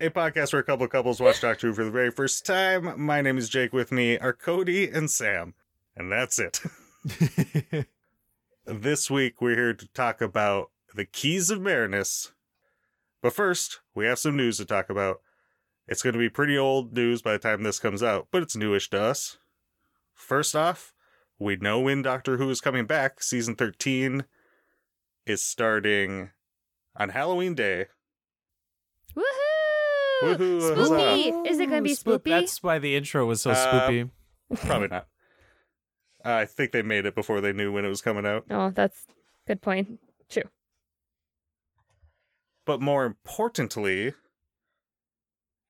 a podcast where a couple of couples watch Doctor Who for the very first time. My name is Jake. With me are Cody and Sam, and that's it. this week we're here to talk about the keys of Marinus. But first, we have some news to talk about. It's going to be pretty old news by the time this comes out, but it's newish to us. First off, we know when Doctor Who is coming back. Season 13 is starting on Halloween Day. Woohoo! Woohoo, huzzah. Spoopy. Is it gonna be Spoop- spoopy? That's why the intro was so Uh, spoopy. Probably not. Uh, I think they made it before they knew when it was coming out. Oh, that's good point. True. But more importantly,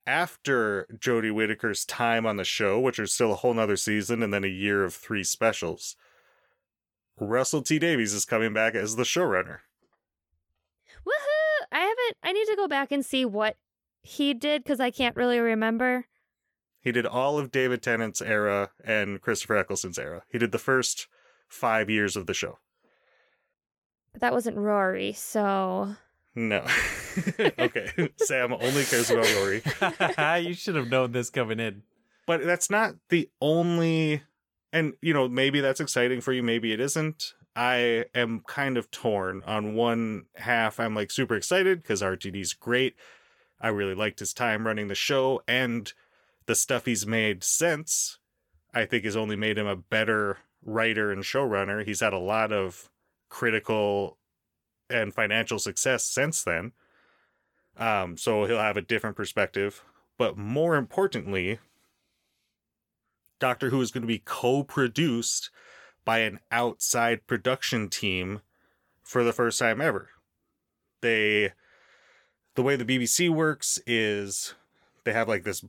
after Jodie Whittaker's time on the show, which is still a whole nother season and then a year of three specials, Russell T Davies is coming back as the showrunner. Woohoo! I haven't. I need to go back and see what he did because I can't really remember. He did all of David Tennant's era and Christopher Eccleston's era. He did the first five years of the show. But that wasn't Rory, so No. okay. Sam only cares about Rory. you should have known this coming in. But that's not the only. And, you know, maybe that's exciting for you. Maybe it isn't. I am kind of torn. On one half, I'm like super excited because RTD's great. I really liked his time running the show and the stuff he's made since, I think has only made him a better writer and showrunner. He's had a lot of critical and financial success since then. Um, so he'll have a different perspective. But more importantly, Doctor Who is going to be co produced by an outside production team for the first time ever. They, the way the BBC works is they have like this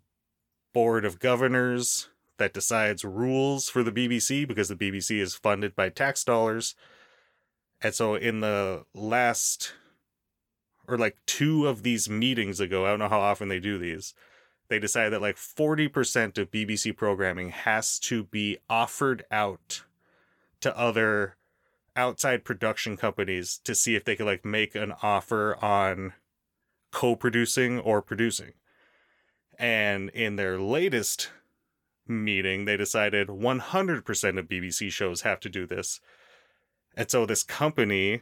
board of governors that decides rules for the BBC because the BBC is funded by tax dollars. And so in the last or like two of these meetings ago, I don't know how often they do these, they decided that like 40% of BBC programming has to be offered out to other outside production companies to see if they could like make an offer on co-producing or producing. And in their latest meeting, they decided 100% of BBC shows have to do this. And so this company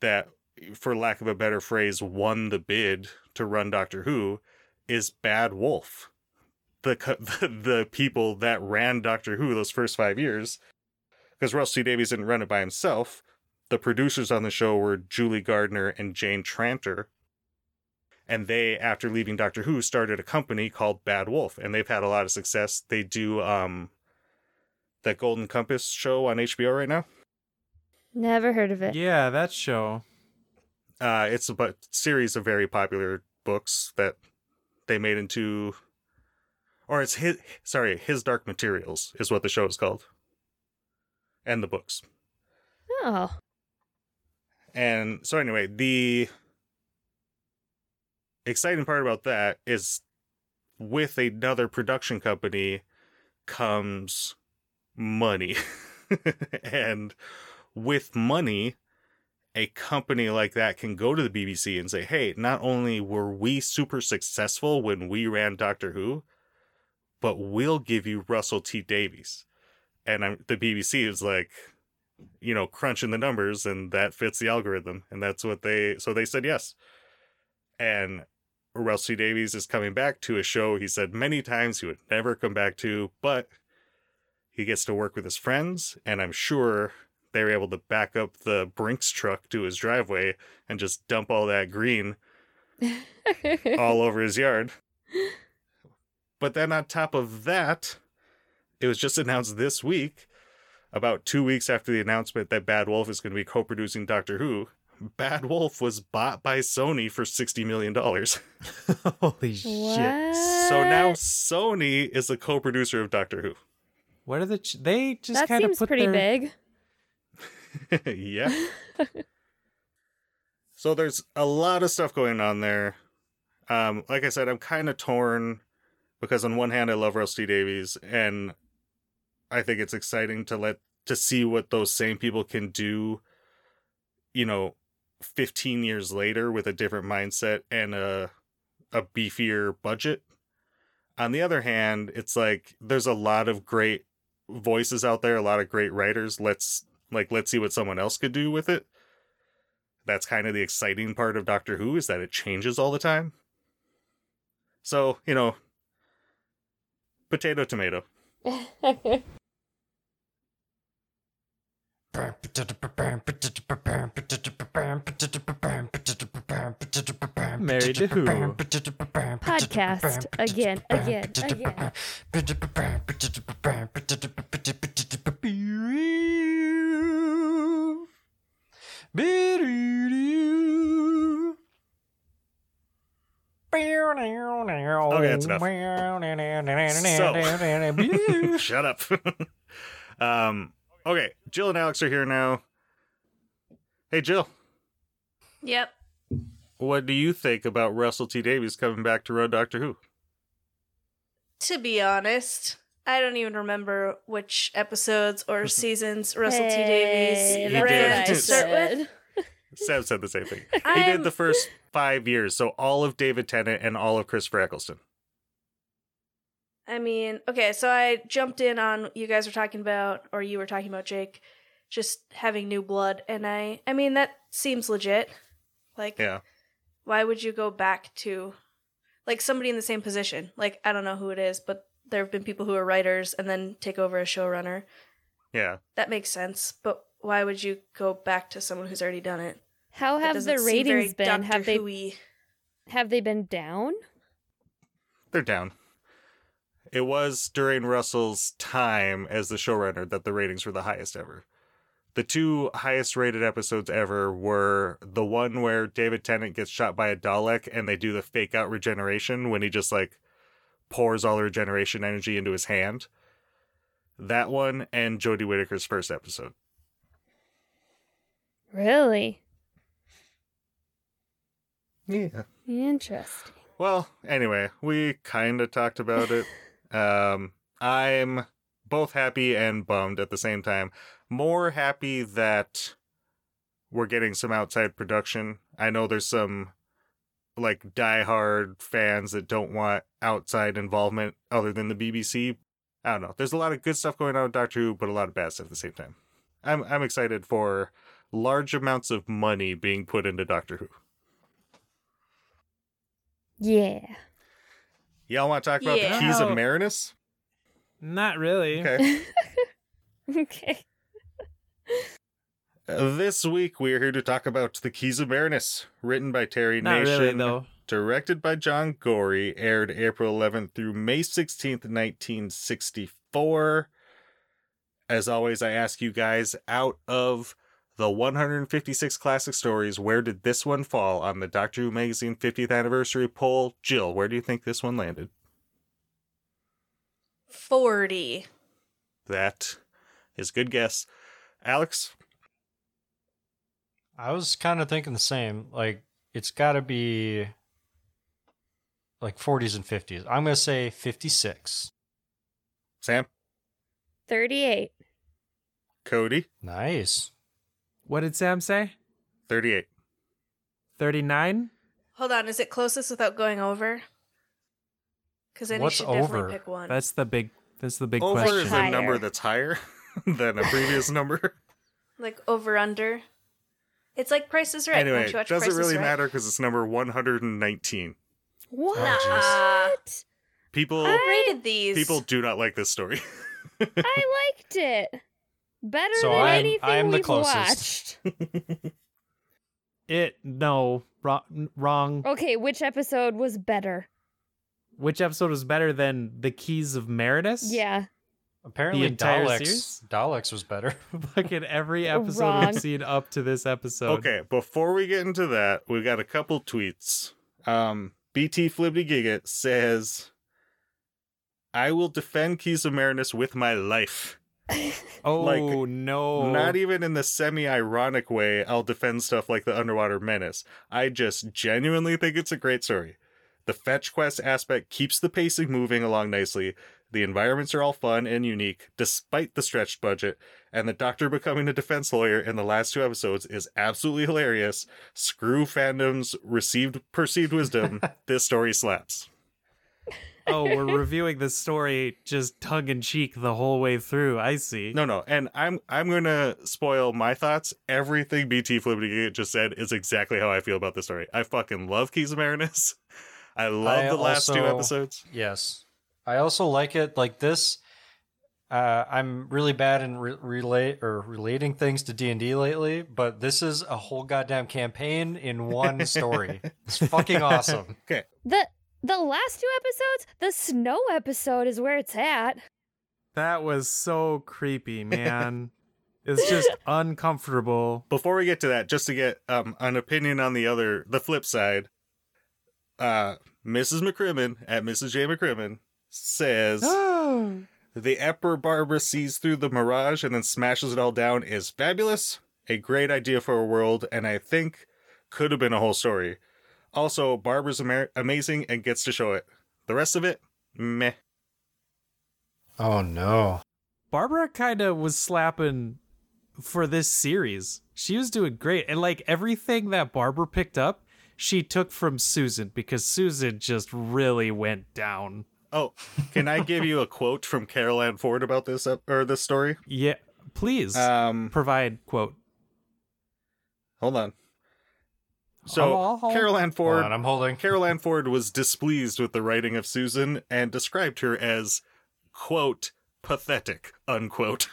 that, for lack of a better phrase, won the bid to run Doctor Who is Bad Wolf. The, the, people that ran Doctor Who those first five years. Because Russell T Davies didn't run it by himself. The producers on the show were Julie Gardner and Jane Tranter. And they, after leaving Doctor Who, started a company called Bad Wolf. And they've had a lot of success. They do um that Golden Compass show on HBO right now. never heard of it. Yeah, that show. Uh, it's a but series of very popular books that they made into, or it's his. Sorry, his Dark Materials is what the show is called, and the books. Oh, And so anyway, the exciting part about that is with another production company comes money. and with money, a company like that can go to the BBC and say, hey, not only were we super successful when we ran Doctor Who, but we'll give you Russell T Davies. And I'm, the BBC is like, you know, crunching the numbers, and that fits the algorithm. And that's what they, so they said yes. And Russell T Davies is coming back to a show he said many times he would never come back to, but he gets to work with his friends, and I'm sure they were able to back up the Brinks truck to his driveway and just dump all that green all over his yard. But then on top of that, it was just announced this week, about two weeks after the announcement that Bad Wolf is going to be co producing Doctor Who, Bad Wolf was bought by Sony for $60 million. Holy shit! So now Sony is a co producer of Doctor Who. What are the? Ch- they just that kind of seems put pretty their... big. yeah. so there's a lot of stuff going on there. Um, like I said, I'm kind of torn because on one hand I love Rusty Davies and I think it's exciting to let to see what those same people can do, you know, 15 years later with a different mindset and a a beefier budget. On the other hand, it's like there's a lot of great voices out there, a lot of great writers. Let's like let's see what someone else could do with it. That's kind of the exciting part of Doctor Who is that it changes all the time. So, you know, potato tomato. Married to who? Podcast again, again, again. Okay, that's enough. so, Shut up. um okay, Jill and Alex are here now. Hey Jill, Yep. what do you think about Russell T Davies coming back to run Doctor Who? To be honest, I don't even remember which episodes or seasons Russell T Davies that's ran what to start with. Sam said the same thing. He I'm- did the first five years, so all of David Tennant and all of Christopher Eccleston. I mean, okay, so I jumped in on you guys were talking about, or you were talking about Jake, just having new blood, and I, I mean, that seems legit. Like, Yeah. why would you go back to, like, somebody in the same position? Like, I don't know who it is, but there have been people who are writers and then take over as showrunner. Yeah. That makes sense, but why would you go back to someone who's already done it? How have the ratings been? Doctor Have they Who-y. have they been down? They're down. It was during Russell's time as the showrunner that the ratings were the highest ever. The two highest rated episodes ever were the one where David Tennant gets shot by a Dalek and they do the fake out regeneration when he just like pours all the regeneration energy into his hand. That one and Jodie Whittaker's first episode. Really Yeah. interesting. Well, anyway, we kind of talked about it. Um, I'm both happy and bummed at the same time. More happy that we're getting some outside production. I know there's some like diehard fans that don't want outside involvement other than the BBC. I don't know. There's a lot of good stuff going on with Doctor Who, but a lot of bad stuff at the same time. I'm I'm excited for large amounts of money being put into Doctor Who. Yeah. Y'all want to talk about Yeah. the keys of. Marinus? Not really. Okay. Okay. Uh, this week we are here to talk about The Keys of Marinus, written by Terry Not Nation, really though. directed by John Gorrie, aired April 11th through May 16th, 1964. As always, I ask you guys out of the 156 classic stories, where did this one fall on the Doctor Who Magazine 50th anniversary poll? Jill, where do you think this one landed? 40. That is a good guess. Alex? I was kind of thinking the same. Like, it's got to be like 40s and 50s. I'm going to say 56. Sam? 38. Cody? Nice. What did Sam say? 38. Thirty nine. Hold on, is it closest without going over? Because then What's you should definitely pick one. That's the big. That's the big Over question. is a number that's higher than a previous number. like over under. It's like Price is Right. anyway, Won't you watch doesn't Price is really Right? matter because it's number 119. What? Oh, nah. People Who rated these? people do not like this story. I liked it. Better So than I'm- anything I'm the we've closest. watched. It no wrong. Wrong. Okay, which episode was better? Which episode was better than the Keys of Marinus? Yeah. Apparently, entire Daleks. series? Daleks was better. Fucking every episode Wrong. we've seen up to this episode. Okay, before we get into that, we got a couple tweets. Um, BT Flibbity Giggit says, I will defend Keys of Marinus with my life. Oh Like, no! Not even in the semi ironic way, I'll defend stuff like the Underwater Menace. I just genuinely think it's a great story. The fetch quest aspect keeps the pacing moving along nicely. The environments are all fun and unique, despite the stretched budget, and the doctor becoming a defense lawyer in the last two episodes is absolutely hilarious. Screw fandom's received perceived wisdom. this story slaps. Oh, we're reviewing this story just tongue in cheek the whole way through. I see. No, no, and I'm I'm gonna spoil my thoughts. Everything BT Flippity just said is exactly how I feel about the story. I fucking love Keys of Marinus. I love I the last two episodes. yes. I also like it like this. Uh, I'm really bad in re- relate or relating things to D and D lately, but this is a whole goddamn campaign in one story. It's fucking awesome. Okay, The the last two episodes, the snow episode is where it's at. That was so creepy, man. it's just uncomfortable. before we get to that, just to get um an opinion on the other the flip side, uh, Mrs. McCrimmon at Mrs. J McCrimmon says the Emperor Barbara sees through the mirage and then smashes it all down is fabulous. A great idea for a world, and I think could have been a whole story. Also, Barbara's ama- amazing and gets to show it. The rest of it, meh. Oh no. Barbara kind of was slapping for this series. She was doing great. And like everything that Barbara picked up, she took from Susan because Susan just really went down. Oh, can I give you a quote from Carole Ann Ford about this ep- or this story? Yeah, please Um, provide quote. hold on. So, I'll- I'll- Carole Ann Ford on, I'm holding. Carole Ann Ford was displeased with the writing of Susan and described her as, quote, pathetic, unquote.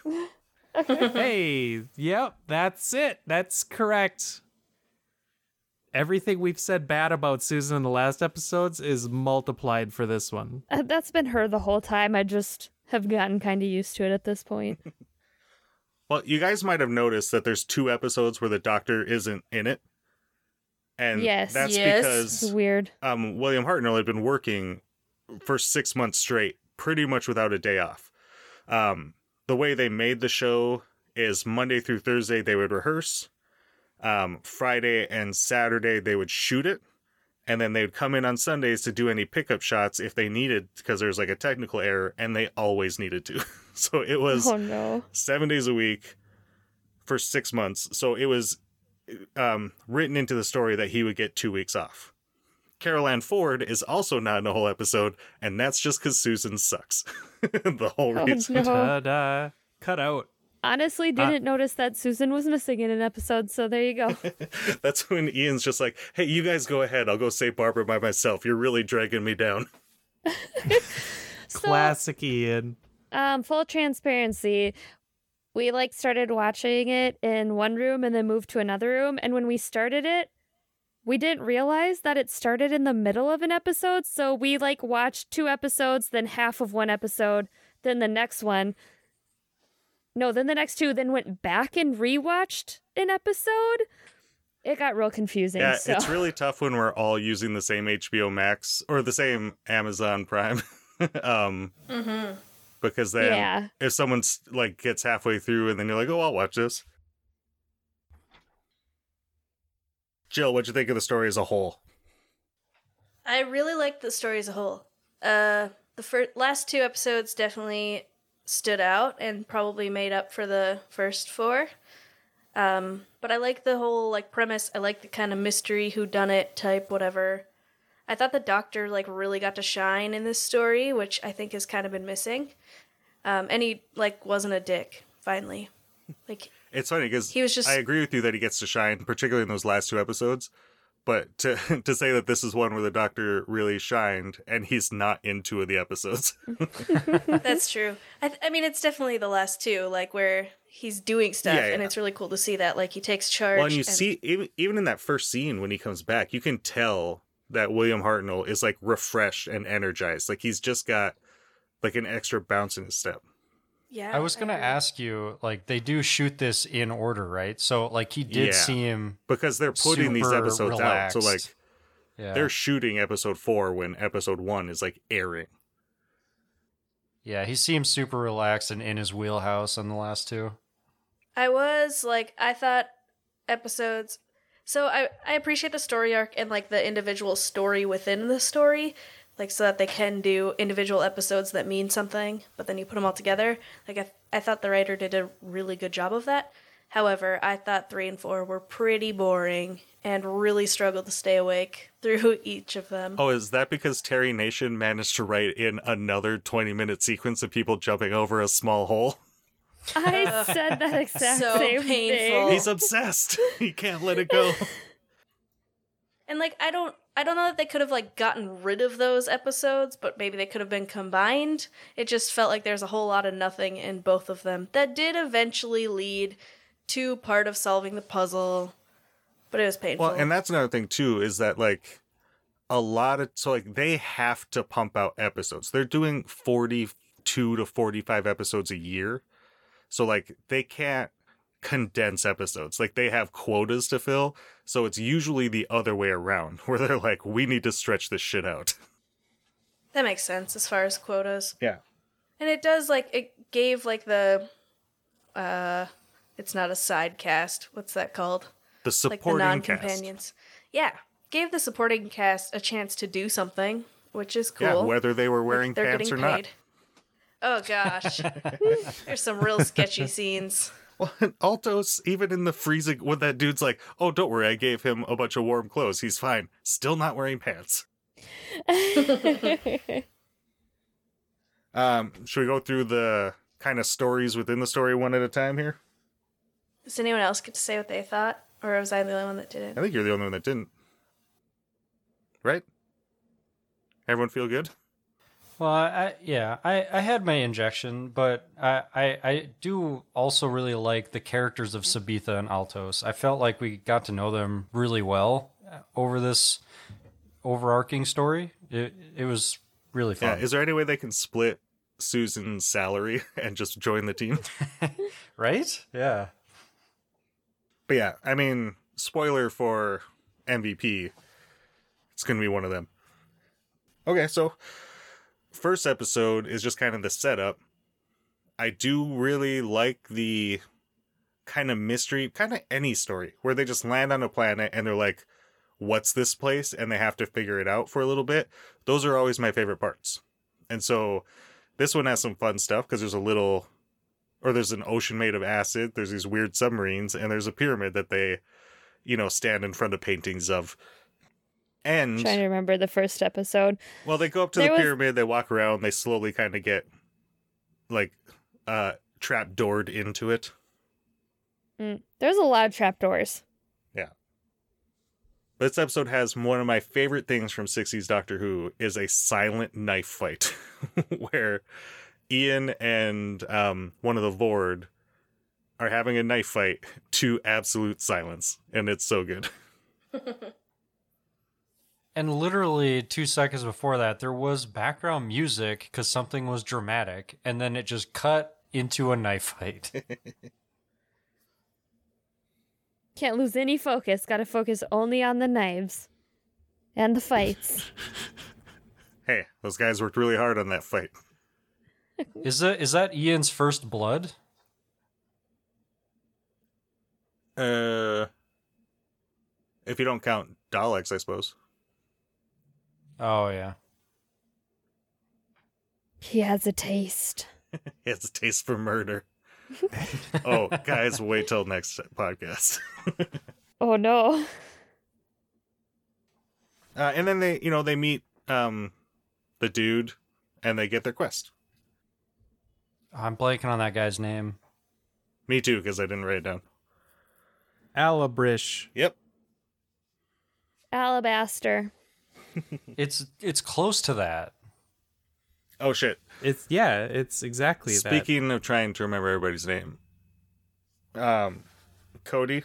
hey, yep, that's it. That's correct. Everything we've said bad about Susan in the last episodes is multiplied for this one. Uh, That's been her the whole time. I just have gotten kind of used to it at this point. Well, you guys might have noticed that there's two episodes where the doctor isn't in it. And Yes. that's Yes. It's because weird. um, William Hartnell had been working for six months straight, pretty much without a day off. Um, the way they made the show is Monday through Thursday they would rehearse. Um, Friday and Saturday they would shoot it, and then they would come in on Sundays to do any pickup shots if they needed because there's like a technical error, and they always needed to. so it was Oh no. seven days a week for six months. So it was um, written into the story that he would get two weeks off. Carole Ann Ford is also not in a whole episode, and that's just because Susan sucks. the whole Oh reason. no. Ta-da! Cut out. Honestly, didn't notice that Susan was missing in an episode, so there you go. That's when Ian's just like, hey, you guys go ahead. I'll go save Barbara by myself. You're really dragging me down. So, Classic Ian. um, full transparency. We like started watching it in one room and then moved to another room. And when we started it, we didn't realize that it started in the middle of an episode. So we like watched two episodes, then half of one episode, then the next one. No, then the next two, then went back and rewatched an episode. It got real confusing. Yeah, so. it's really tough when we're all using the same HBO Max or the same Amazon Prime. um, Mm-hmm. Because then yeah. if someone's like gets halfway through and then you're like, oh, I'll watch this. Jill, what'd you think of the story as a whole? I really liked the story as a whole. Uh, the first, last two episodes definitely stood out and probably made up for the first four. Um, but I like the whole like premise. I like the kind of mystery, who done it type, whatever. I thought the doctor like really got to shine in this story, which I think has kind of been missing. Um, and he like wasn't a dick finally. Like It's funny because He was just- I agree with you that he gets to shine, particularly in those last two episodes. But to to say that this is one where the doctor really shined and he's not in two of the episodes. That's true. I, th- I mean, it's definitely the last two, like where he's doing stuff, Yeah, and it's really cool to see that. Like he takes charge. well, and you and- see, even, even in that first scene when he comes back, you can tell that William Hartnell is like refreshed and energized. Like he's just got like an extra bounce in his step. Yeah. I was gonna ask you, like, they do shoot this in order, right? So, like, he did Yeah. seem, because they're putting these Super episodes out. So like yeah, they're shooting episode four when episode one is like airing. yeah, he seems super relaxed and in his wheelhouse on the last two. I was like, I thought episodes. So I I appreciate the story arc and like the individual story within the story, like so that they can do individual episodes that mean something, but then you put them all together. Like I I thought the writer did a really good job of that. However, I thought three and four were pretty boring and really struggled to stay awake through each of them. Oh, is that because Terry Nation managed to write in another 20 minute sequence of people jumping over a small hole? I said that exact So same painful. thing. He's obsessed. he can't let it go. And like I don't I don't know that they could have like gotten rid of those episodes, but maybe they could have been combined. It just felt like there's a whole lot of nothing in both of them that did eventually lead to part of solving the puzzle, but it was painful. Well, and that's another thing too is that like a lot of so like they have to pump out episodes. They're doing 42 to 45 episodes a year. So like they can't condense episodes. Like they have quotas to fill. So it's usually the other way around where they're like we need to stretch this shit out. that makes sense as far as quotas. Yeah. And it does like it gave like the uh it's not a side cast. What's that called? The Like the supporting cast. non-companions. Yeah. Gave the supporting cast a chance to do something, which is cool. Yeah, whether they were wearing They're pants or getting not. Paid. Oh gosh. There's some real sketchy scenes. Well, and Altos, even in the freezing, when that dude's like, "Oh, don't worry, I gave him a bunch of warm clothes. He's fine." Still not wearing pants. Um, should we go through the kind of stories within the story one at a time here? Does anyone else get to say what they thought? Or was I the only one that didn't? I think you're the only one that didn't. Right? Everyone feel good? Well, I yeah, I, I had my injection, but I, I I do also really like the characters of Sabetha and Altos. I felt like we got to know them really well uh, over this overarching story. It it was really fun. Yeah. fun, Is there any way they can split Susan's salary and just join the team? right? Yeah. But yeah, I mean, spoiler for MVP, it's going to be one of them. Okay, so first episode is just kind of the setup. I do really like the kind of mystery, kind of any story where they just land on a planet and they're like, what's this place? And they have to figure it out for a little bit. Those are always my favorite parts. And so this one has some fun stuff because there's a little or there's an ocean made of acid, there's these weird submarines, and there's a pyramid that they, you know, stand in front of paintings of. And Trying to remember the first episode. well, they go up to There the was- pyramid, they walk around, they slowly kind of get like uh trap doored into it. Mm. There's a lot of trap trapdoors. But this episode has one of my favorite things from 60s Doctor Who is a silent knife fight where Ian and um, one of the Voord are having a knife fight to absolute silence. And it's so good. And literally two seconds before that, there was background music because something was dramatic, and then it just cut into a knife fight. Can't lose any focus. Got to focus only on the knives and the fights. Hey, those guys worked really hard on that fight. is that is that Ian's first blood? Uh, if you don't count Daleks, I suppose. Oh yeah. he has a taste. He has a taste for murder. oh, guys, wait till next podcast. Oh no. Uh, and then they, you know, they meet um, the dude, and they get their quest. I'm blanking on that guy's name. Me too, because I didn't write it down. Alabrish. Yep. Alabaster. It's it's close to that. Oh shit. It's yeah, it's exactly that. Speaking of trying to remember everybody's name, um, Cody.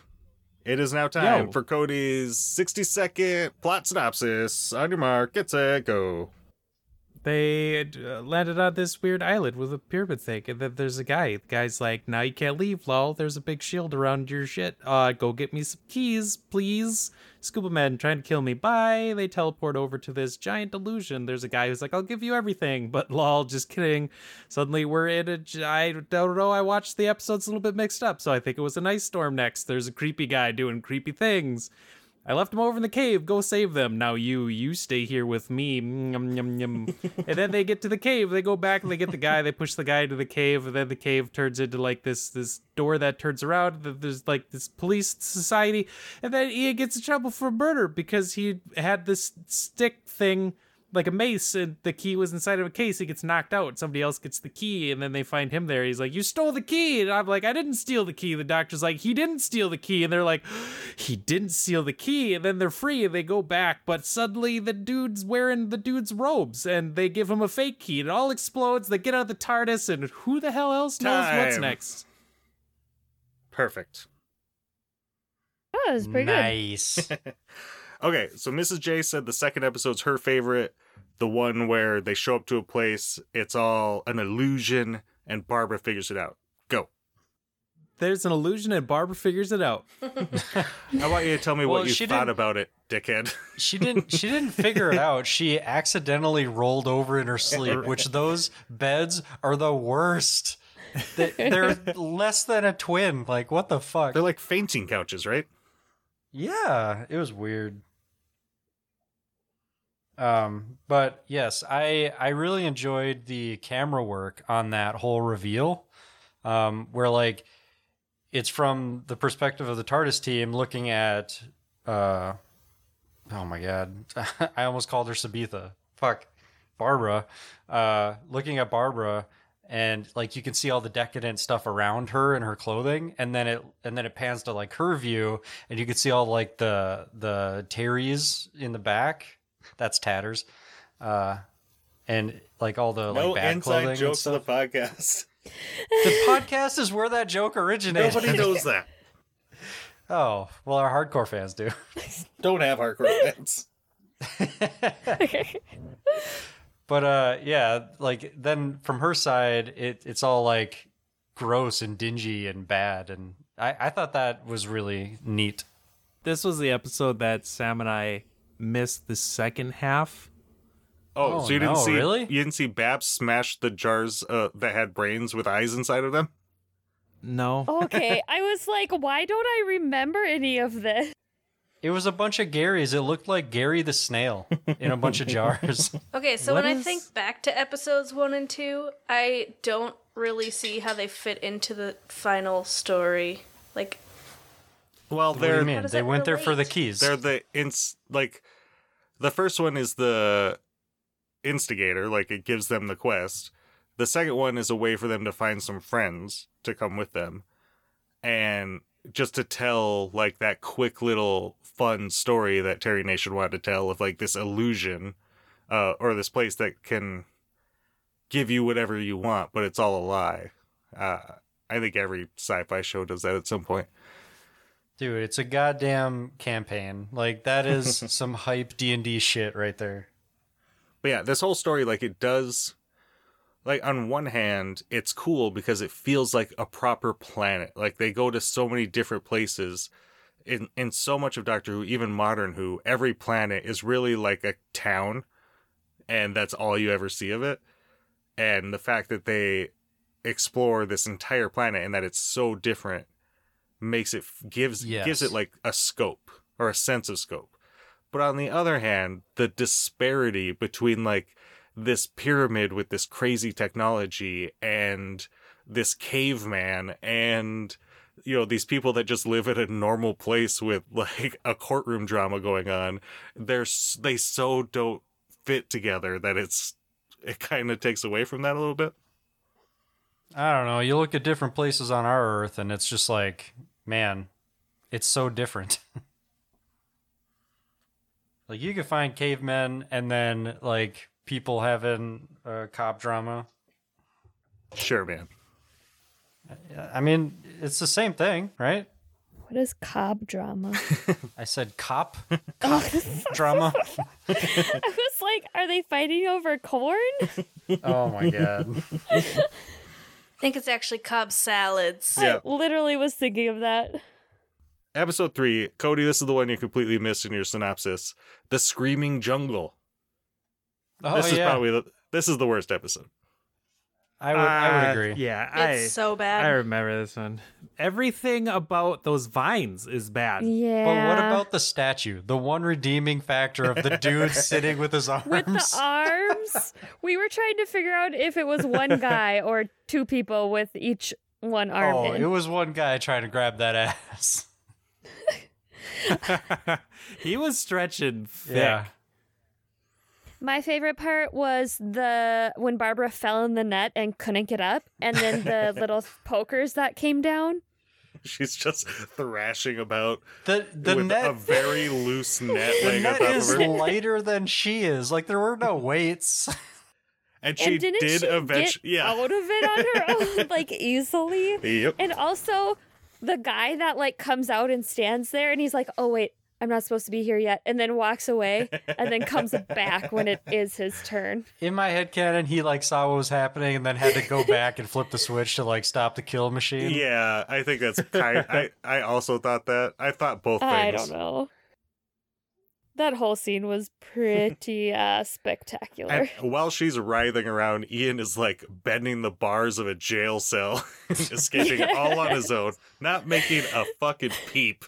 It is now time Yo. for Cody's sixty-second plot synopsis. On your mark, get set, go. They uh, landed on this weird island with a pyramid thing, and then there's a guy. The guy's like, "Now you can't leave, lol. There's a big shield around your shit. Uh, go get me some keys, please." Scuba man trying to kill me. Bye. They teleport over to this giant illusion. There's a guy who's like, "I'll give you everything," but lol, just kidding. Suddenly we're in a. I don't know. I watched the episodes a little bit mixed up, so I think it was an ice storm next. There's a creepy guy doing creepy things. I left them over in the cave. Go save them. Now you, you stay here with me. Yum, yum, yum. and then they get to the cave. They go back and they get the guy. They push the guy into the cave, and then the cave turns into like this this door that turns around. Th- There's like this police society, and then Ian gets in trouble for murder because he had this stick thing. Like a mace, and the key was inside of a case. He gets knocked out. Somebody else gets the key, and then they find him there. He's like, "You stole the key," and I'm like, "I didn't steal the key." The doctor's like, "He didn't steal the key," and they're like, "He didn't steal the key." And then they're free, and they go back. But suddenly, the dude's wearing the dude's robes, and they give him a fake key. and It all explodes. They get out of the TARDIS, and who the hell else knows what's next? Perfect. Oh, it was pretty good. nice. Okay, so Mrs. J said the second episode's her favorite, the one where they show up to a place, it's all an illusion, and Barbara figures it out. Go. There's an illusion, and Barbara figures it out. I want you to tell me Well, what you she thought about it, dickhead. She didn't. She didn't figure it out. She accidentally rolled over in her sleep, which those beds are the worst. They, they're less than a twin. Like what the fuck? They're like fainting couches, right? Yeah, it was weird. Um, but yes, I I really enjoyed the camera work on that whole reveal. Um, where like it's from the perspective of the TARDIS team looking at uh oh my god. I almost called her Sabetha. Fuck. Barbara. Uh looking at Barbara and like you can see all the decadent stuff around her and her clothing and then it and then it pans to like her view and you can see all like the the terries in the back that's tatters uh and like all the like bad clothing and stuff. podcast. the podcast is where that joke originated Nobody knows that. oh well our hardcore fans do Don't have hardcore fans. but uh yeah like then from her side it it's all like gross and dingy and bad and i i thought that was really neat This was the episode that Sam and I missed the second half. Oh, Oh, so you didn't no, see really? you didn't see Babs smash the jars uh, that had brains with eyes inside of them? No. Okay, I was like, why don't I remember any of this? it was a bunch of garys it looked like gary the snail in a bunch of jars Okay, so What when I think back to episodes one and two, I don't really see how they fit into the final story. Like, Well, what do you they're does they that went there for the keys they're the ins like the first one is the instigator, like it gives them the quest. The second one is a way for them to find some friends to come with them. And just to tell like that quick little fun story that Terry Nation wanted to tell of like this illusion uh or this place that can give you whatever you want, but it's all a lie. Uh I think every sci-fi show does that at some point. Dude it's a goddamn campaign like that is some hype d&d shit right there But yeah, this whole story, like it does, like on one hand, it's cool because it feels like a proper planet. Like they go to so many different places. In in so much of Doctor Who, even modern Who, every planet is really like a town, and that's all you ever see of it. And the fact that they explore this entire planet and that it's so different makes it gives Yes. gives it like a scope or a sense of scope. But on the other hand, the disparity between like this pyramid with this crazy technology and this caveman and you know these people that just live at a normal place with like a courtroom drama going on they're they so don't fit together that it's it kind of takes away from that a little bit I don't know. You look at different places on our Earth, and it's just like, man, it's so different. like you can find cavemen, and then like people having uh, cop drama. sure man I mean, it's the same thing, right? What is cob drama? I said cop oh, drama. I was like, are they fighting over corn? Oh my god. I think it's actually Cobb salads. Yeah. I literally was thinking of that. Episode three, Cody, this is the one you completely missed in your synopsis. The Screaming Jungle. Oh this is yeah. probably the, this is the worst episode. I would I would Uh, agree. Yeah, I It's so bad. I remember this one. Everything about those vines is bad. Yeah. But what about the statue? The one redeeming factor of the dude sitting with his arms. with the arms? we were trying to figure out if it was one guy or two people with each one arm oh, in. it was one guy trying to grab that ass. he was stretching thick. Yeah. My favorite part was the when Barbara fell in the net and couldn't get up, and then the little pokers that came down. She's just thrashing about The the with net a very loose net the net top is her. lighter than she is. Like there were no weights. And she and didn't did she eventually. get Yeah. out of it on her own, like easily? Yep. And also, the guy that like comes out and stands there, and he's like, "Oh wait, I'm not supposed to be here yet," and then walks away, and then comes back when it is his turn. In my head canon, he like saw what was happening and then had to go back and flip the switch to like stop the kill machine. Yeah, I think that's kind. I I also thought that. I thought both things. I don't know. That whole scene was pretty uh, spectacular. And while she's writhing around, Ian is like bending the bars of a jail cell, escaping all on his own, not making a fucking peep.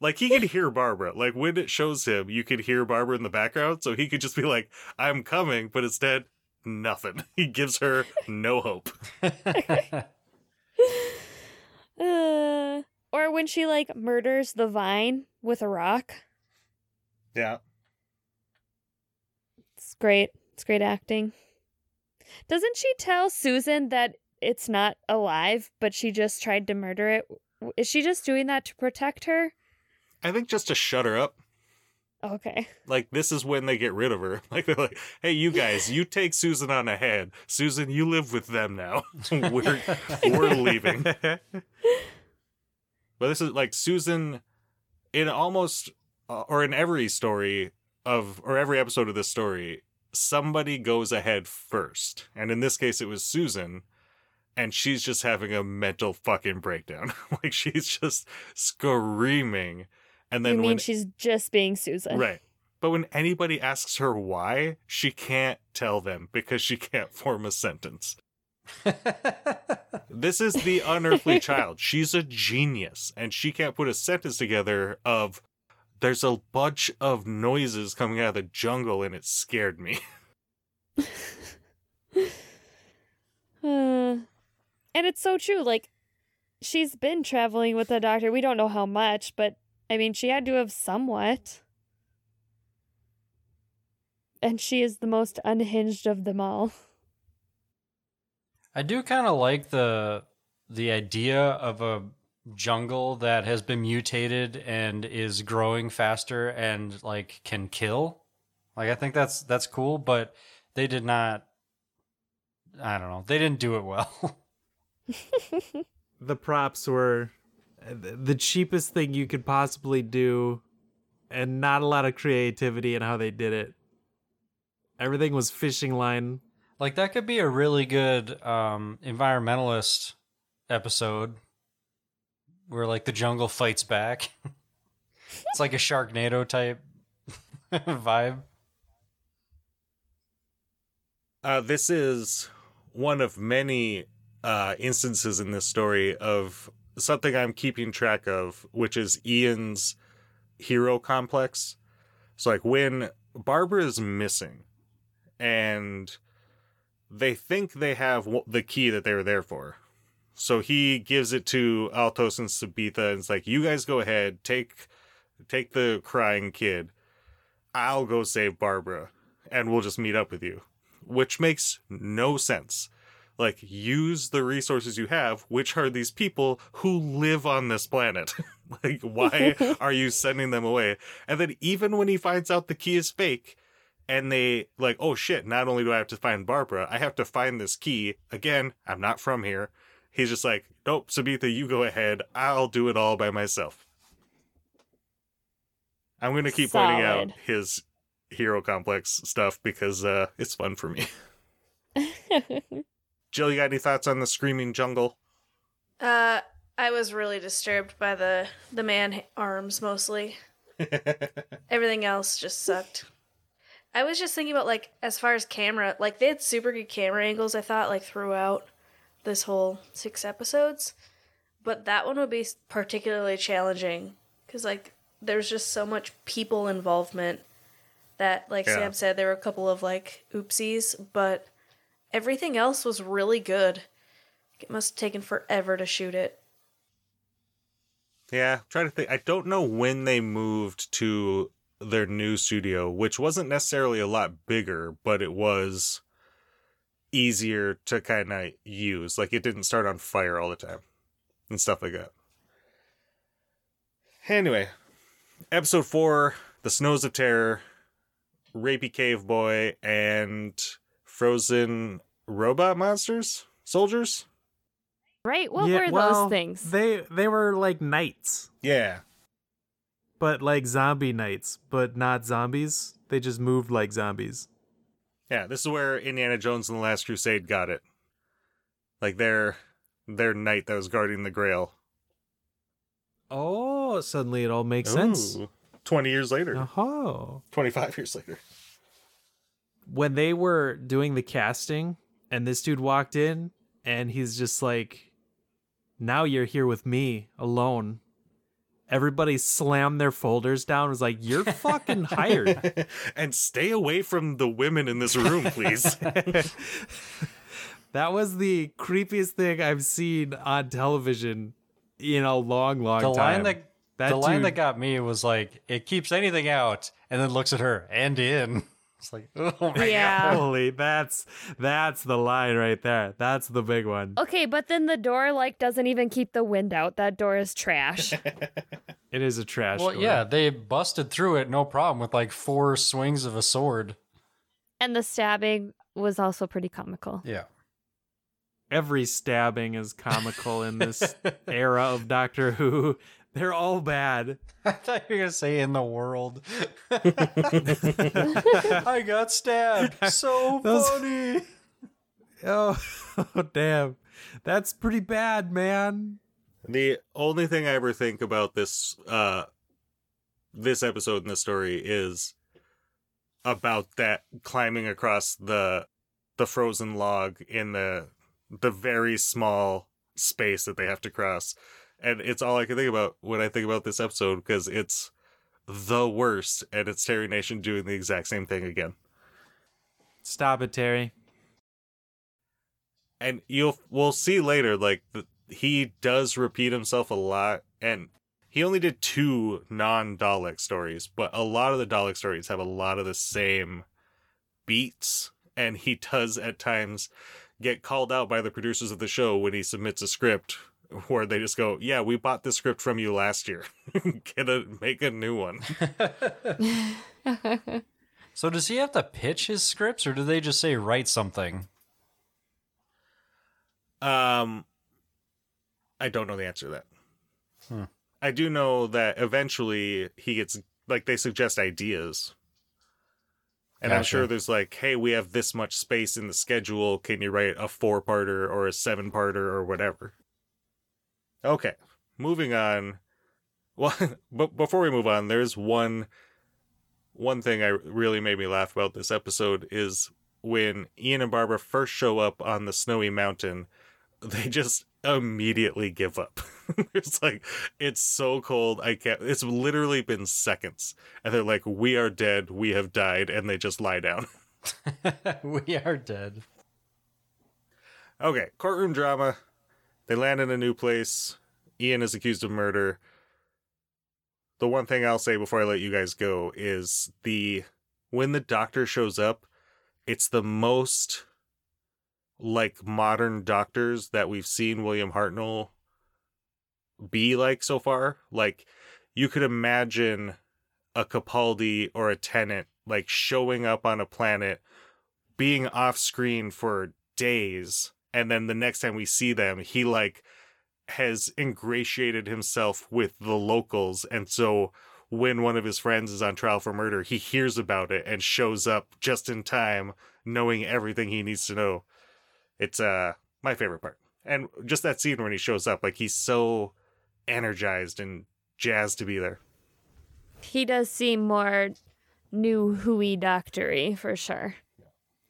Like he could hear Barbara. Like when it shows him, you could hear Barbara in the background, so he could just be like, "I'm coming," but instead, nothing. He gives her no hope. Uh, or when she like murders the vine with a rock. Yeah. It's great. It's great acting. Doesn't she tell Susan that it's not alive, but she just tried to murder it? Is she just doing that to protect her? I think just to shut her up. Okay. Like this is when they get rid of her. Like they're like, "Hey, you guys, you take Susan on ahead. Susan, you live with them now. we're we're leaving." But this is like Susan in almost uh, or in every story of or every episode of this story, somebody goes ahead first. And in this case it was Susan and she's just having a mental fucking breakdown. like she's just screaming. And then you mean when she's just being Susan? Right. But when anybody asks her why, she can't tell them because she can't form a sentence. This is the unearthly child. She's a genius, and she can't put a sentence together of there's a bunch of noises coming out of the jungle and it scared me. Uh, and it's so true. Like, she's been traveling with the doctor. We don't know how much, but I mean, she had to have somewhat. And she is the most unhinged of them all. I do kind of like the the idea of a jungle that has been mutated and is growing faster and like can kill. Like I think that's that's cool, but they did not I don't know. They didn't do it well. the props were the cheapest thing you could possibly do and not a lot of creativity in how they did it. Everything was fishing line. like that could be a really good um environmentalist episode where like the jungle fights back. it's like a Sharknado type vibe. Uh, this is one of many uh, instances in this story of something I'm keeping track of, which is Ian's hero complex. So, like, when Barbara is missing and they think they have the key that they were there for. So he gives it to Altos and Sabetha and it's like, you guys go ahead, take take the crying kid. I'll go save Barbara and we'll just meet up with you which makes no sense. Like, use the resources you have, which are these people who live on this planet. like, why are you sending them away? And then, even when he finds out the key is fake, and they, like, oh shit, not only do I have to find Barbara, I have to find this key. Again, I'm not from here. He's just like, nope, Sabetha, you go ahead. I'll do it all by myself. I'm going to keep pointing out his hero complex stuff because uh, it's fun for me. Jill, you got any thoughts on the screaming jungle? Uh, I was really disturbed by the the man arms mostly. Everything else just sucked. I was just thinking about like as far as camera, like they had super good camera angles. I thought like throughout this whole six episodes, but that one would be particularly challenging because like there's just so much people involvement that like Yeah. Sam said there were a couple of like oopsies, but everything else was really good. It must have taken forever to shoot it. Yeah, trying to think. I don't know when they moved to their new studio, which wasn't necessarily a lot bigger, but it was easier to kind of use. Like it didn't start on fire all the time and stuff like that. Anyway, episode four The Snows of Terror, Rapey Cave Boy, and Frozen Robot Monsters? Soldiers? right? What Yeah, were well, those things? They they were like knights, Yeah. but like zombie knights, but not zombies. They just moved like zombies. Yeah, this is where Indiana Jones and the Last Crusade got it. Like their their knight that was guarding the Grail. Oh, suddenly it all makes sense. Twenty years later, uh-huh. Oh. twenty five years later. When they were doing the casting and this dude walked in and he's just like now you're here with me alone everybody slammed their folders down was like you're fucking hired and stay away from the women in this room, please. that was the creepiest thing i've seen on television in a long long the time line that, That the line that got me was like, "It keeps anything out," and then looks at her and in. It's like, oh my Yeah. holy that's that's the line right there that's the big one Okay, but then the door like doesn't even keep the wind out. That door is trash. it is a trash Well, door. yeah, they busted through it, no problem, with like four swings of a sword. and the stabbing was also pretty comical. Yeah. every stabbing is comical in this era of Doctor Who. They're all bad. I thought you were gonna say in the world. I got stabbed. So Those- funny. Oh, oh, damn. That's pretty bad, man. the only thing I ever think about this uh this episode in the story is about that climbing across the the frozen log in the the very small space that they have to cross. And it's all I can think about when I think about this episode because it's the worst and it's Terry Nation doing the exact same thing again. Stop it, Terry. and you'll we'll see later like the, he does repeat himself a lot and he only did two non-dalek stories but a lot of the dalek stories have a lot of the same beats and he does at times get called out by the producers of the show when he submits a script where they just go yeah we bought the script from you last year get a make a new one so does he have to pitch his scripts, or do they just say write something? Um, I don't know the answer to that. Hmm. I do know that eventually he gets like they suggest ideas, and I'm sure there's like, hey, we have this much space in the schedule. Can you write a four-parter or a seven-parter or whatever? Okay, moving on. Well, but before we move on, there's one one thing I really made me laugh about this episode is when Ian and Barbara first show up on the snowy mountain, they just immediately give up. it's like it's so cold. I can't. It's literally been seconds, and they're like, "We are dead. We have died," and they just lie down. we are dead. Okay, courtroom drama. They land in a new place. Ian is accused of murder. The one thing I'll say before I let you guys go is the when the doctor shows up, it's the most like modern doctors that we've seen William Hartnell be like so far. Like you could imagine a Capaldi or a Tennant like showing up on a planet, being off screen for days, and then the next time we see them, he like has ingratiated himself with the locals, and so when one of his friends is on trial for murder, he hears about it and shows up just in time, knowing everything he needs to know. It's uh my favorite part. And just that scene when he shows up, like he's so energized and jazzed to be there. He does seem more new hooey doctory for sure.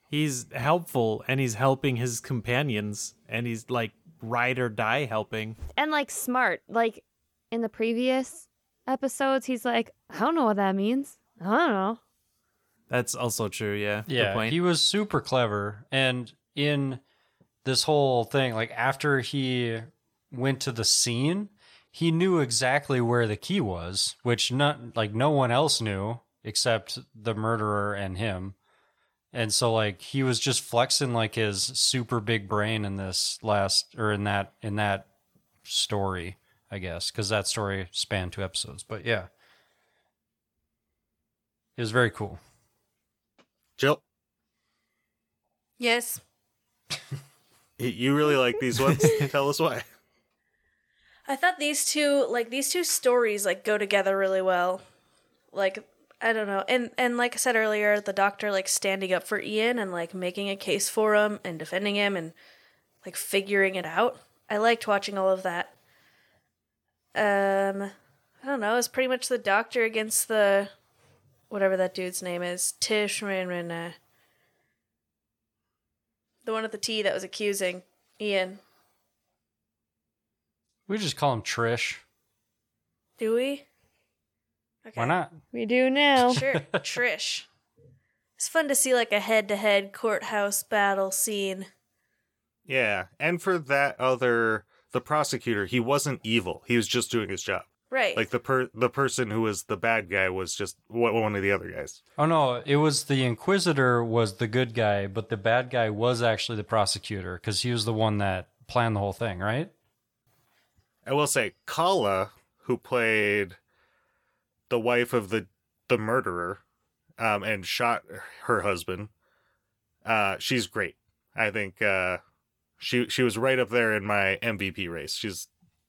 He's helpful and he's helping his companions and he's like ride or die helping. And like smart. Like in the previous episodes, he's like, I don't know what that means. I don't know. That's also true, yeah. Yeah, point. he was super clever. And in this whole thing, like after he went to the scene, he knew exactly where the key was, which not like no one else knew except the murderer and him. And so like he was just flexing like his super big brain in this last or in that in that story, I guess, cuz that story spanned two episodes. But yeah. It was very cool. Jill, Yes. you really like these ones? Tell us why. I thought these two like these two stories like go together really well. Like I don't know. And and like I said earlier, the doctor like standing up for Ian and like making a case for him and defending him and like figuring it out. I liked watching all of that. Um I don't know, it's pretty much the doctor against the whatever that dude's name is. Tish the one at the T that was accusing Ian. We just call him Trish. Do we? Okay. Why not? We do now. Sure, Trish. It's fun to see like a head-to-head courthouse battle scene. Yeah, and for that other the prosecutor, he wasn't evil. He was just doing his job. Right. Like the per the person who was the bad guy was just one one of the other guys. Oh no, it was the Inquisitor was the good guy, but the bad guy was actually the prosecutor because he was the one that planned the whole thing, right? I will say, Kala, who played the wife of the the murderer, um, and shot her husband, uh, she's great. I think uh, she she was right up there in my MVP race. She's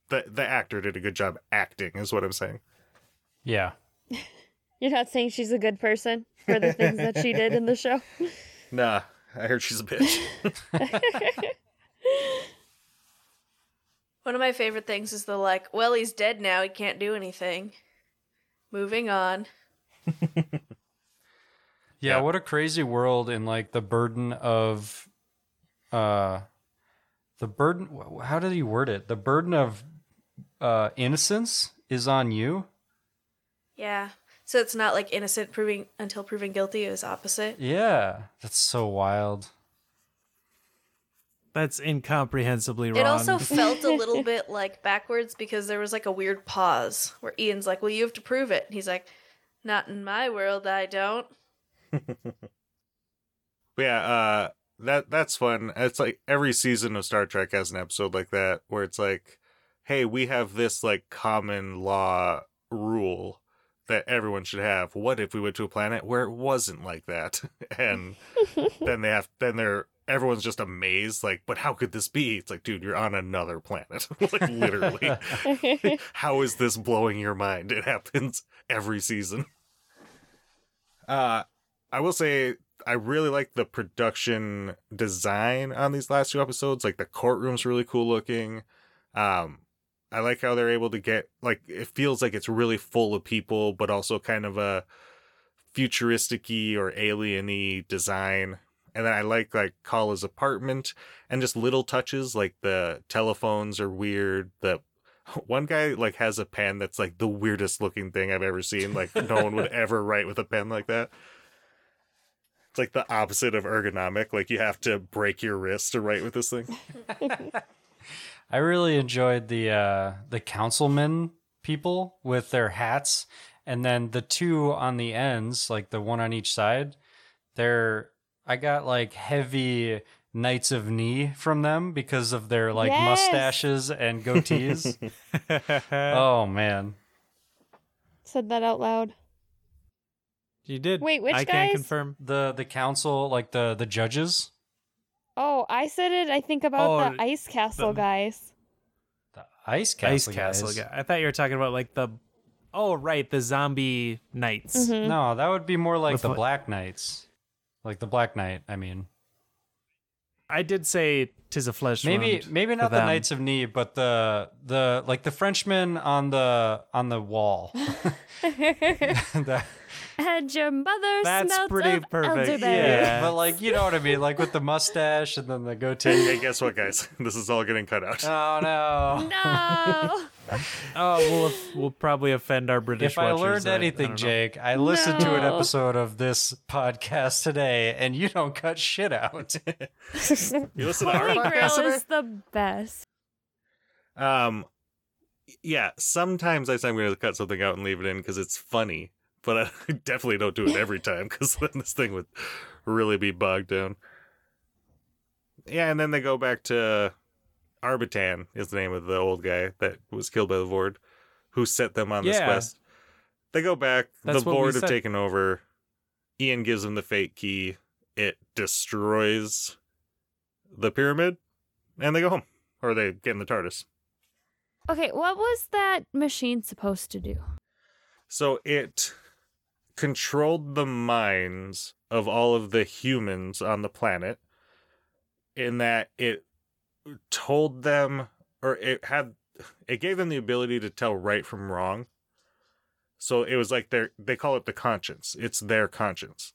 the the actor did a good job acting, is what I'm saying. Yeah. You're not saying she's a good person for the things that she did in the show. Nah, I heard she's a bitch. One of my favorite things is the like, well, he's dead now, he can't do anything. Moving on. Yeah, Yeah. what a crazy world and like the burden of uh the burden how did he word it? The burden of uh innocence is on you. Yeah. So it's not like innocent proving until proven guilty, it was opposite. Yeah, that's so wild. That's incomprehensibly wrong. It also felt a little bit like backwards because there was like a weird pause where Ian's like, Well, you have to prove it. And he's like, Not in my world, I don't. Yeah, uh that that's fun. It's like every season of Star Trek has an episode like that where it's like, hey, we have this like common law rule that everyone should have. What if we went to a planet where it wasn't like that? and then they have then they're everyone's just amazed, like, but how could this be? It's like, dude, you're on another planet. like literally. how is this blowing your mind? It happens every season. Uh I will say I really like the production design on these last two episodes. Like the courtroom's really cool looking. Um I like how they're able to get like it feels like it's really full of people, but also kind of a futuristic-y or alien-y design. And then I like like Kala's apartment and just little touches like the telephones are weird. The one guy like has a pen that's like the weirdest looking thing I've ever seen. Like no one would ever write with a pen like that. It's like the opposite of ergonomic. Like you have to break your wrist to write with this thing. I really enjoyed the uh the councilmen people with their hats and then the two on the ends, like the one on each side, they're I got like heavy Knights of Ni from them because of their like Yes. mustaches and goatees. oh man. Said that out loud. you did. Wait, which I can guys? confirm. The the council, like the the judges, Oh, I said it. I think about Oh, the Ice Castle the- guys. the ice castle Ice Castle guys. guy. I thought you were talking about like the Oh, right, the zombie knights. Mhm. No, that would be more like With the what? Black Knights. Like the Black Knight, I mean. I did say tis a flesh Maybe wound maybe for not the them. Knights of Ni, but the the like the Frenchman on the on the wall. That- And your mother That's smelt pretty of perfect. elderberries. Yeah. but like you know what I mean, like with the mustache and then the goatee. Hey, guess what, guys? This is all getting cut out. Oh no. No. Oh, we'll we'll probably offend our British. If I watchers. learned I- I anything, don't. Jake, I listened to an episode of this podcast today, and you don't cut shit out. You listen to our Holy Grail podcast? is the best. Um, yeah, sometimes I say I'm going to cut something out and leave it in because it's funny, but I definitely don't do it every time because then this thing would really be bogged down. Yeah, and then they go back to Arbitan is the name of the old guy that was killed by the Voord, who set them on this Yeah. quest. They go back. That's the what we Voord have said. taken over. Ian gives them the fake key. It destroys the pyramid, and they go home, or they get in the TARDIS. Okay, what was that machine supposed to do? So it controlled the minds of all of the humans on the planet in that it told them or it had it gave them the ability to tell right from wrong. So it was like their they call it the conscience. It's their conscience.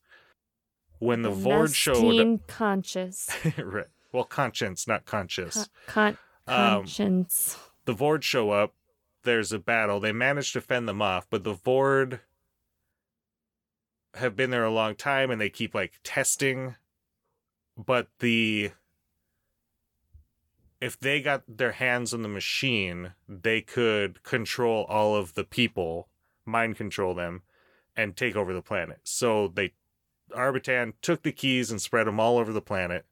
When the Voord showed conscious. right. Well, conscience, not conscious. Con- con- Um, conscience. the Voord show up. There's a battle. They manage to fend them off, but the Voord have been there a long time and they keep like testing. But the if they got their hands on the machine, they could control all of the people, mind control them, and take over the planet. So they Arbitan took the keys and spread them all over the planet.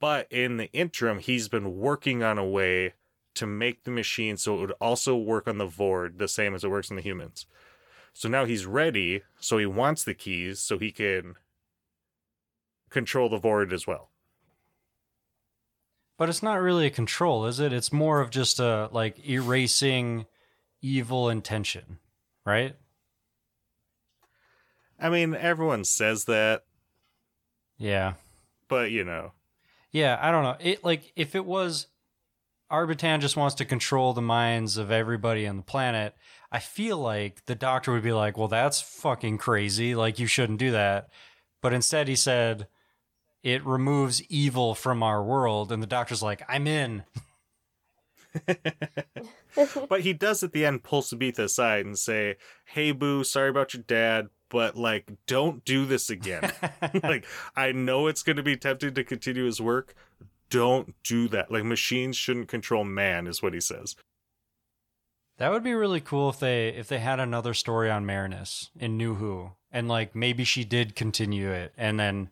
But in the interim, he's been working on a way to make the machine so it would also work on the Voord the same as it works on the humans. So now he's ready, so he wants the keys so he can control the Voord as well. But it's not really a control, is it? It's more of just a like erasing evil intention, right? I mean, everyone says that, Yeah. but you know, Yeah, I don't know. It like if it was Arbitan just wants to control the minds of everybody on the planet, I feel like the doctor would be like, "Well, that's fucking crazy. Like you shouldn't do that." But instead he said it removes evil from our world and the doctor's like, "I'm in." but he does at the end pull Sabetha aside and say, "Hey, Boo, sorry about your dad, but like, don't do this again. like, I know it's going to be tempting to continue his work. Don't do that. Like, machines shouldn't control man, is what he says. That would be really cool if they if they had another story on Marinus in New Who, and like maybe she did continue it, and then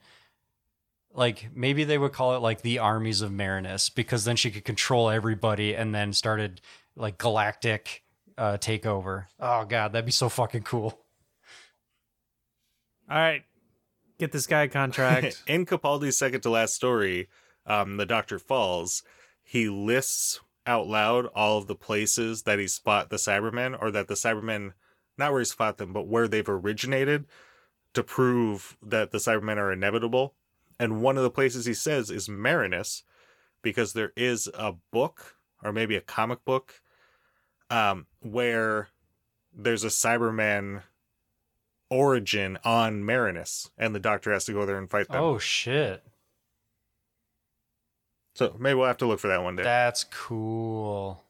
like maybe they would call it like the armies of Marinus because then she could control everybody, and then started like galactic uh, takeover. Oh god, that'd be so fucking cool. All right, get this guy a contract. In Capaldi's second to last story, um, the Doctor falls. He lists out loud all of the places that he spot the Cybermen, or that the Cybermen, not where he's fought them, but where they've originated, to prove that the Cybermen are inevitable. And one of the places he says is Marinus, because there is a book, or maybe a comic book, um, where there's a Cyberman origin on Marinus, and the Doctor has to go there and fight them. Oh shit, So maybe we'll have to look for that one day. that's cool.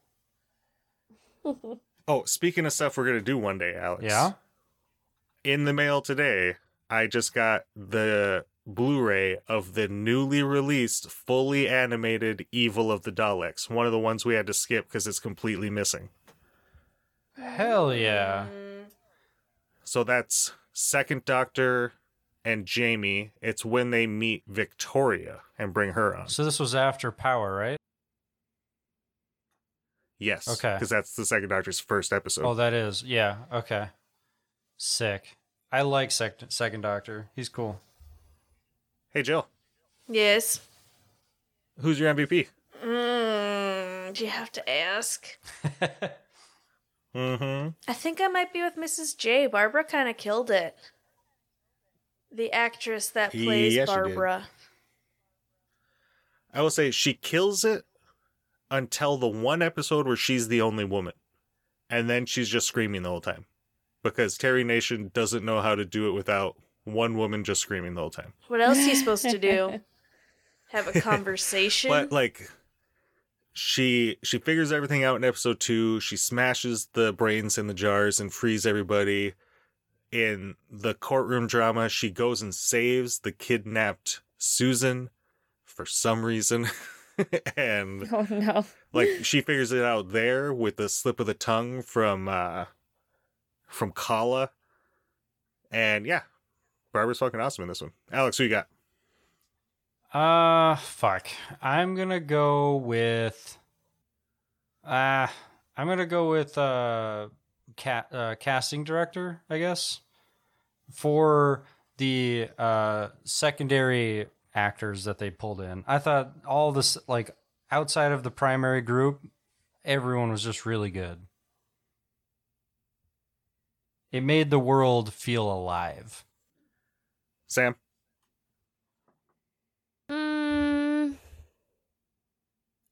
oh, speaking of stuff we're gonna do one day, Alex. Yeah. In the mail today, I just got the Blu-ray of the newly released, fully animated Evil of the Daleks. One of the ones we had to skip because it's completely missing. Hell yeah. So that's Second Doctor and Jamie. It's when they meet Victoria and bring her on. So this was after Power, right? Yes. Okay. Because that's the Second Doctor's first episode. Oh, that is. Yeah. Okay. Sick. I like Second Second Doctor. He's cool. Hey, Jill, Yes. who's your MVP? Mm, do you have to ask? Mm-hmm. I think I might be with Mrs. J. Barbara kind of killed it. The actress that plays Yes. Barbara. I will say she kills it until the one episode where she's the only woman. And then she's just screaming the whole time. Because Terry Nation doesn't know how to do it without one woman just screaming the whole time. What else are you supposed to do? Have a conversation? But like she she figures everything out in episode 2. She smashes the brains in the jars and frees everybody. In the courtroom drama, she goes and saves the kidnapped Susan for some reason. and Oh no. like she figures it out there with the slip of the tongue from uh from Kala. And yeah, Barbara's fucking awesome in this one. Alex, who you got? Uh, fuck. I'm gonna go with. Uh, I'm gonna go with uh, uh, casting director, I guess, for the uh secondary actors that they pulled in. I thought all this, like outside of the primary group, everyone was just really good. It made the world feel alive. Sam. Mm,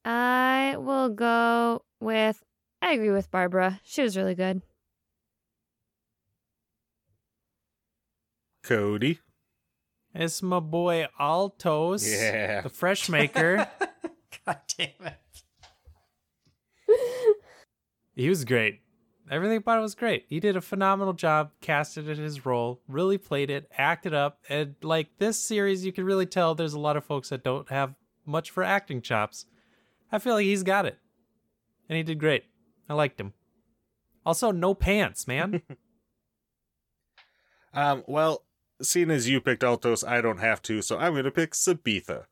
I will go with. I agree with Barbara. She was really good. Cody. It's my boy Altos, Yeah. the fresh maker. God damn it. he was great. Everything about it was great. He did a phenomenal job, casted in his role, really played it, acted up, and like this series, you can really tell there's a lot of folks that don't have much for acting chops. I feel like he's got it, and he did great. I liked him. Also, no pants, man. Um, well, seeing as you picked Altos, I don't have to, so I'm gonna pick Sabetha.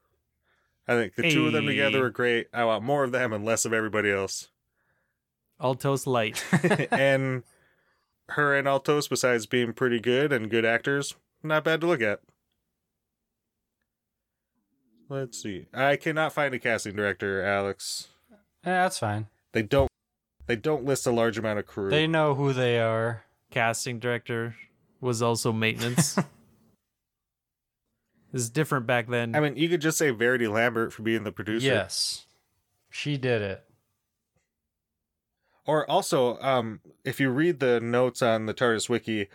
I think the two of them together are great. I want more of them and less of everybody else. Altos light. and her and Altos, besides being pretty good and good actors, not bad to look at. Let's see. I cannot find a casting director, Alex. Yeah, that's fine. They don't. They don't list a large amount of crew. They know who they are. Casting director was also maintenance. It's different back then. I mean, you could just say Verity Lambert for being the producer. Yes. She did it. Or also, um, if you read the notes on the TARDIS wiki,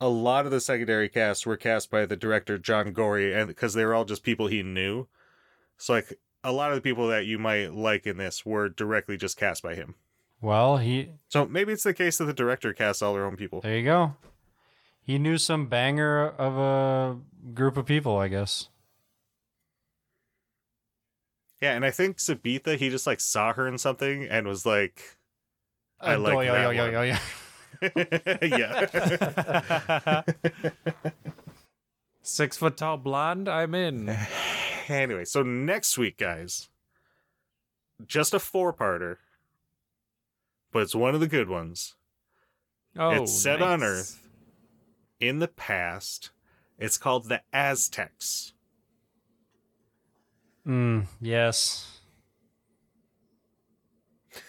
a lot of the secondary casts were cast by the director John Gorrie, and because they were all just people he knew. So like a lot of the people that you might like in this were directly just cast by him. Well, he So maybe it's the case that the director casts all their own people. there you go. He knew some banger of a group of people, I guess. Yeah, and I think Sabetha, he just like saw her in something and was like, I Uh, like yo, yo, that yo, yo, one. yo, yo. yeah. Six foot tall blonde, I'm in. anyway, so next week, guys, just a four parter, but it's one of the good ones. Oh, It's set on. Earth. In the past, it's called the Aztecs. Mm, yes.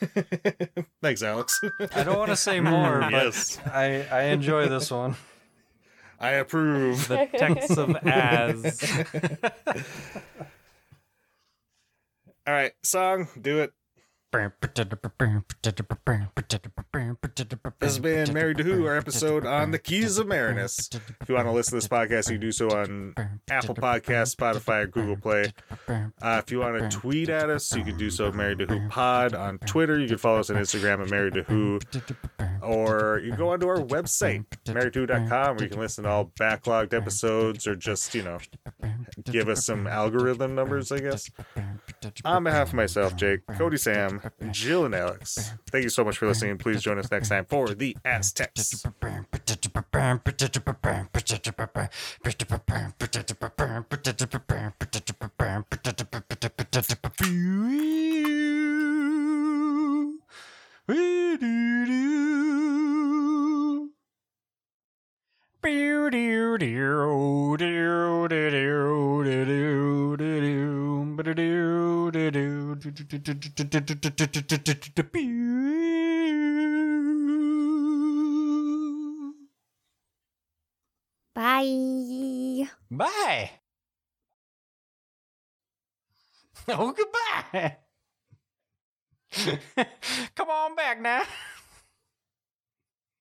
Thanks, Alex. I don't want to say more, but yes, I, I enjoy this one. I approve. The text of as. All right, song, do it. This has been Married to Who, our episode on the Keys of Marinus. If you want to listen to this podcast, you can do so on Apple Podcasts, Spotify, or Google Play. Uh, if you want to tweet at us, you can do so Married to Who Pod on Twitter. You can follow us on Instagram at Married to Who, or you can go onto our website, marriedtowho.com, where you can listen to all backlogged episodes or just, you know, give us some algorithm numbers, I guess. On behalf of myself, Jake, Cody, Sam, Jill, and Alex. Thank you so much for listening. Please join us next time for the Aztecs. Bye. Bye. Oh, goodbye. Come on back now.